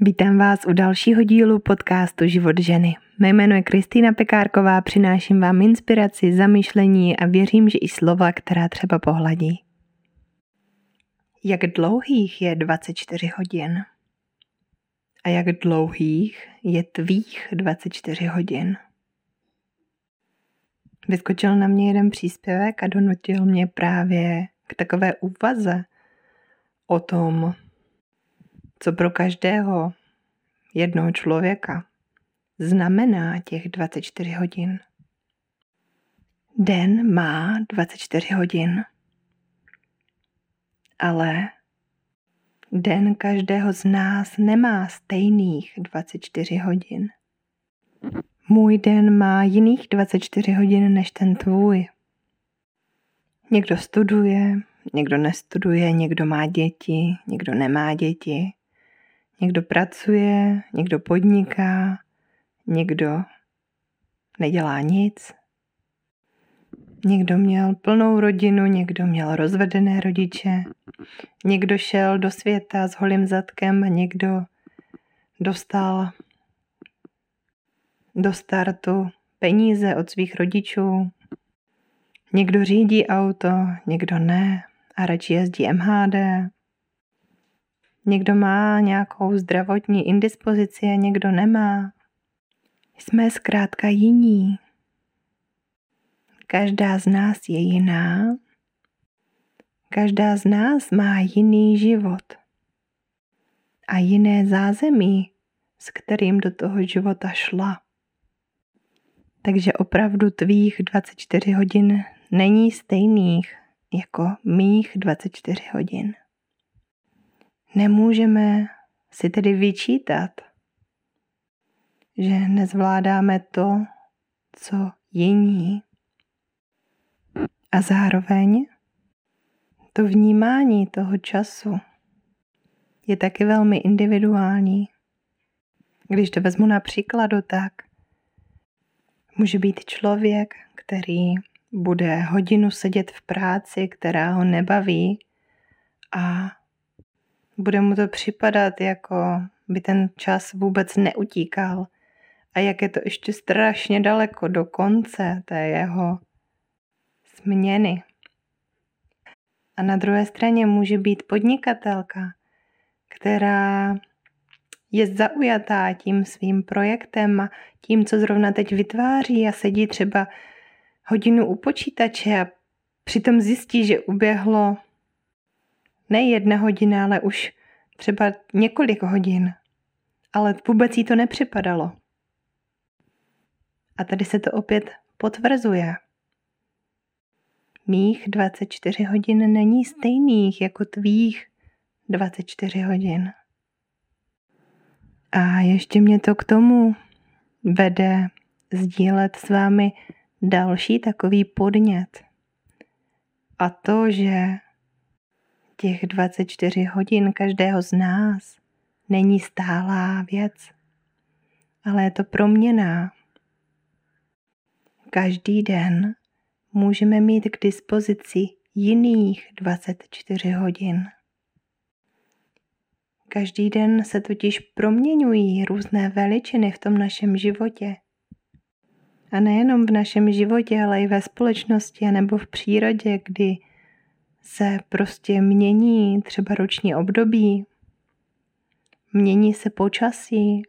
Vítám vás u dalšího dílu podcastu Život ženy. Mé jméno je Kristýna Pekárková, přináším vám inspiraci, zamýšlení a věřím, že i slova, která třeba pohladí. Jak dlouhých je 24 hodin? A jak dlouhých je tvých 24 hodin? Vyskočil na mě jeden příspěvek a donutil mě právě k takové úvaze o tom, co pro každého jednoho člověka znamená těch 24 hodin. Den má 24 hodin, ale den každého z nás nemá stejných 24 hodin. Můj den má jiných 24 hodin než ten tvůj. Někdo studuje, někdo nestuduje, někdo má děti, někdo nemá děti, někdo pracuje, někdo podniká, někdo nedělá nic. Někdo měl plnou rodinu, někdo měl rozvedené rodiče, někdo šel do světa s holým zadkem, někdo dostal do startu peníze od svých rodičů. Někdo řídí auto, někdo ne a radši jezdí MHD. Někdo má nějakou zdravotní indispozici a někdo nemá. Jsme zkrátka jiní. Každá z nás je jiná. Každá z nás má jiný život a jiné zázemí, s kterým do toho života šla. Takže opravdu tvých 24 hodin není stejných jako mých 24 hodin. Nemůžeme si tedy vyčítat, že nezvládáme to, co jiní. A zároveň to vnímání toho času je taky velmi individuální. Když to vezmu na příkladu, tak může být člověk, který bude hodinu sedět v práci, která ho nebaví a bude mu to připadat jako by ten čas vůbec neutíkal a jak je to ještě strašně daleko do konce té jeho změny. A na druhé straně může být podnikatelka, která je zaujatá tím svým projektem a tím, co zrovna teď vytváří a sedí třeba hodinu u počítače a přitom zjistí, že uběhlo ne jedna hodina, ale už třeba několik hodin. Ale vůbec jí to nepřipadalo. A tady se to opět potvrzuje. Mých 24 hodin není stejných jako tvých 24 hodin. A ještě mě to k tomu vede sdílet s vámi další takový podnět. A to, že těch 24 hodin každého z nás není stálá věc, ale je to proměná. Každý den můžeme mít k dispozici jiných 24 hodin. Každý den se totiž proměňují různé veličiny v tom našem životě. A nejenom v našem životě, ale i ve společnosti nebo v přírodě, kdy se prostě mění třeba roční období, mění se počasí.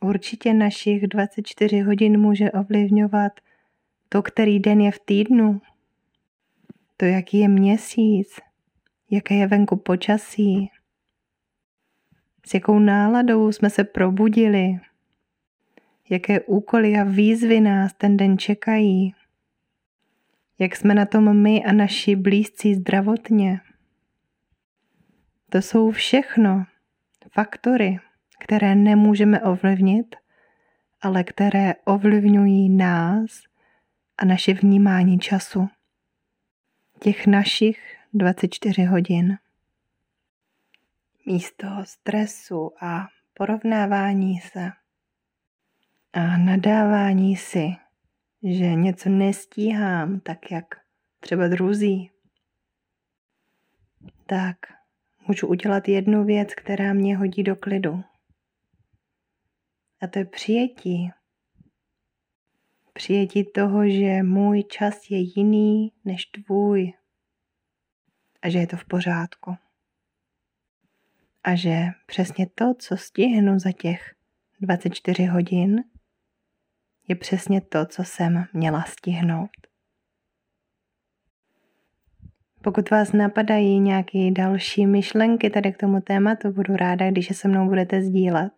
Určitě našich 24 hodin může ovlivňovat to, který den je v týdnu, to, jaký je měsíc, jaké je venku počasí, s jakou náladou jsme se probudili, jaké úkoly a výzvy nás ten den čekají, jak jsme na tom my a naši blízcí zdravotně. To jsou všechno faktory, které nemůžeme ovlivnit, ale které ovlivňují nás a naše vnímání času. Těch našich 24 hodin. Místo stresu a porovnávání se a nadávání si, že něco nestíhám tak, jak třeba druzí, tak můžu udělat jednu věc, která mě hodí do klidu. A to je přijetí. Přijetí toho, že můj čas je jiný než tvůj. A že je to v pořádku. A že přesně to, co stihnu za těch 24 hodin, je přesně to, co jsem měla stihnout. Pokud vás napadají nějaké další myšlenky tady k tomu tématu, budu ráda, když je se mnou budete sdílet.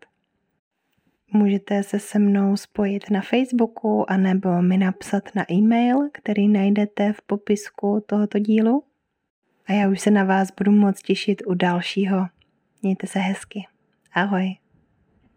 Můžete se se mnou spojit na Facebooku anebo mi napsat na e-mail, který najdete v popisku tohoto dílu. A já už se na vás budu moc těšit u dalšího. Mějte se hezky. Ahoj.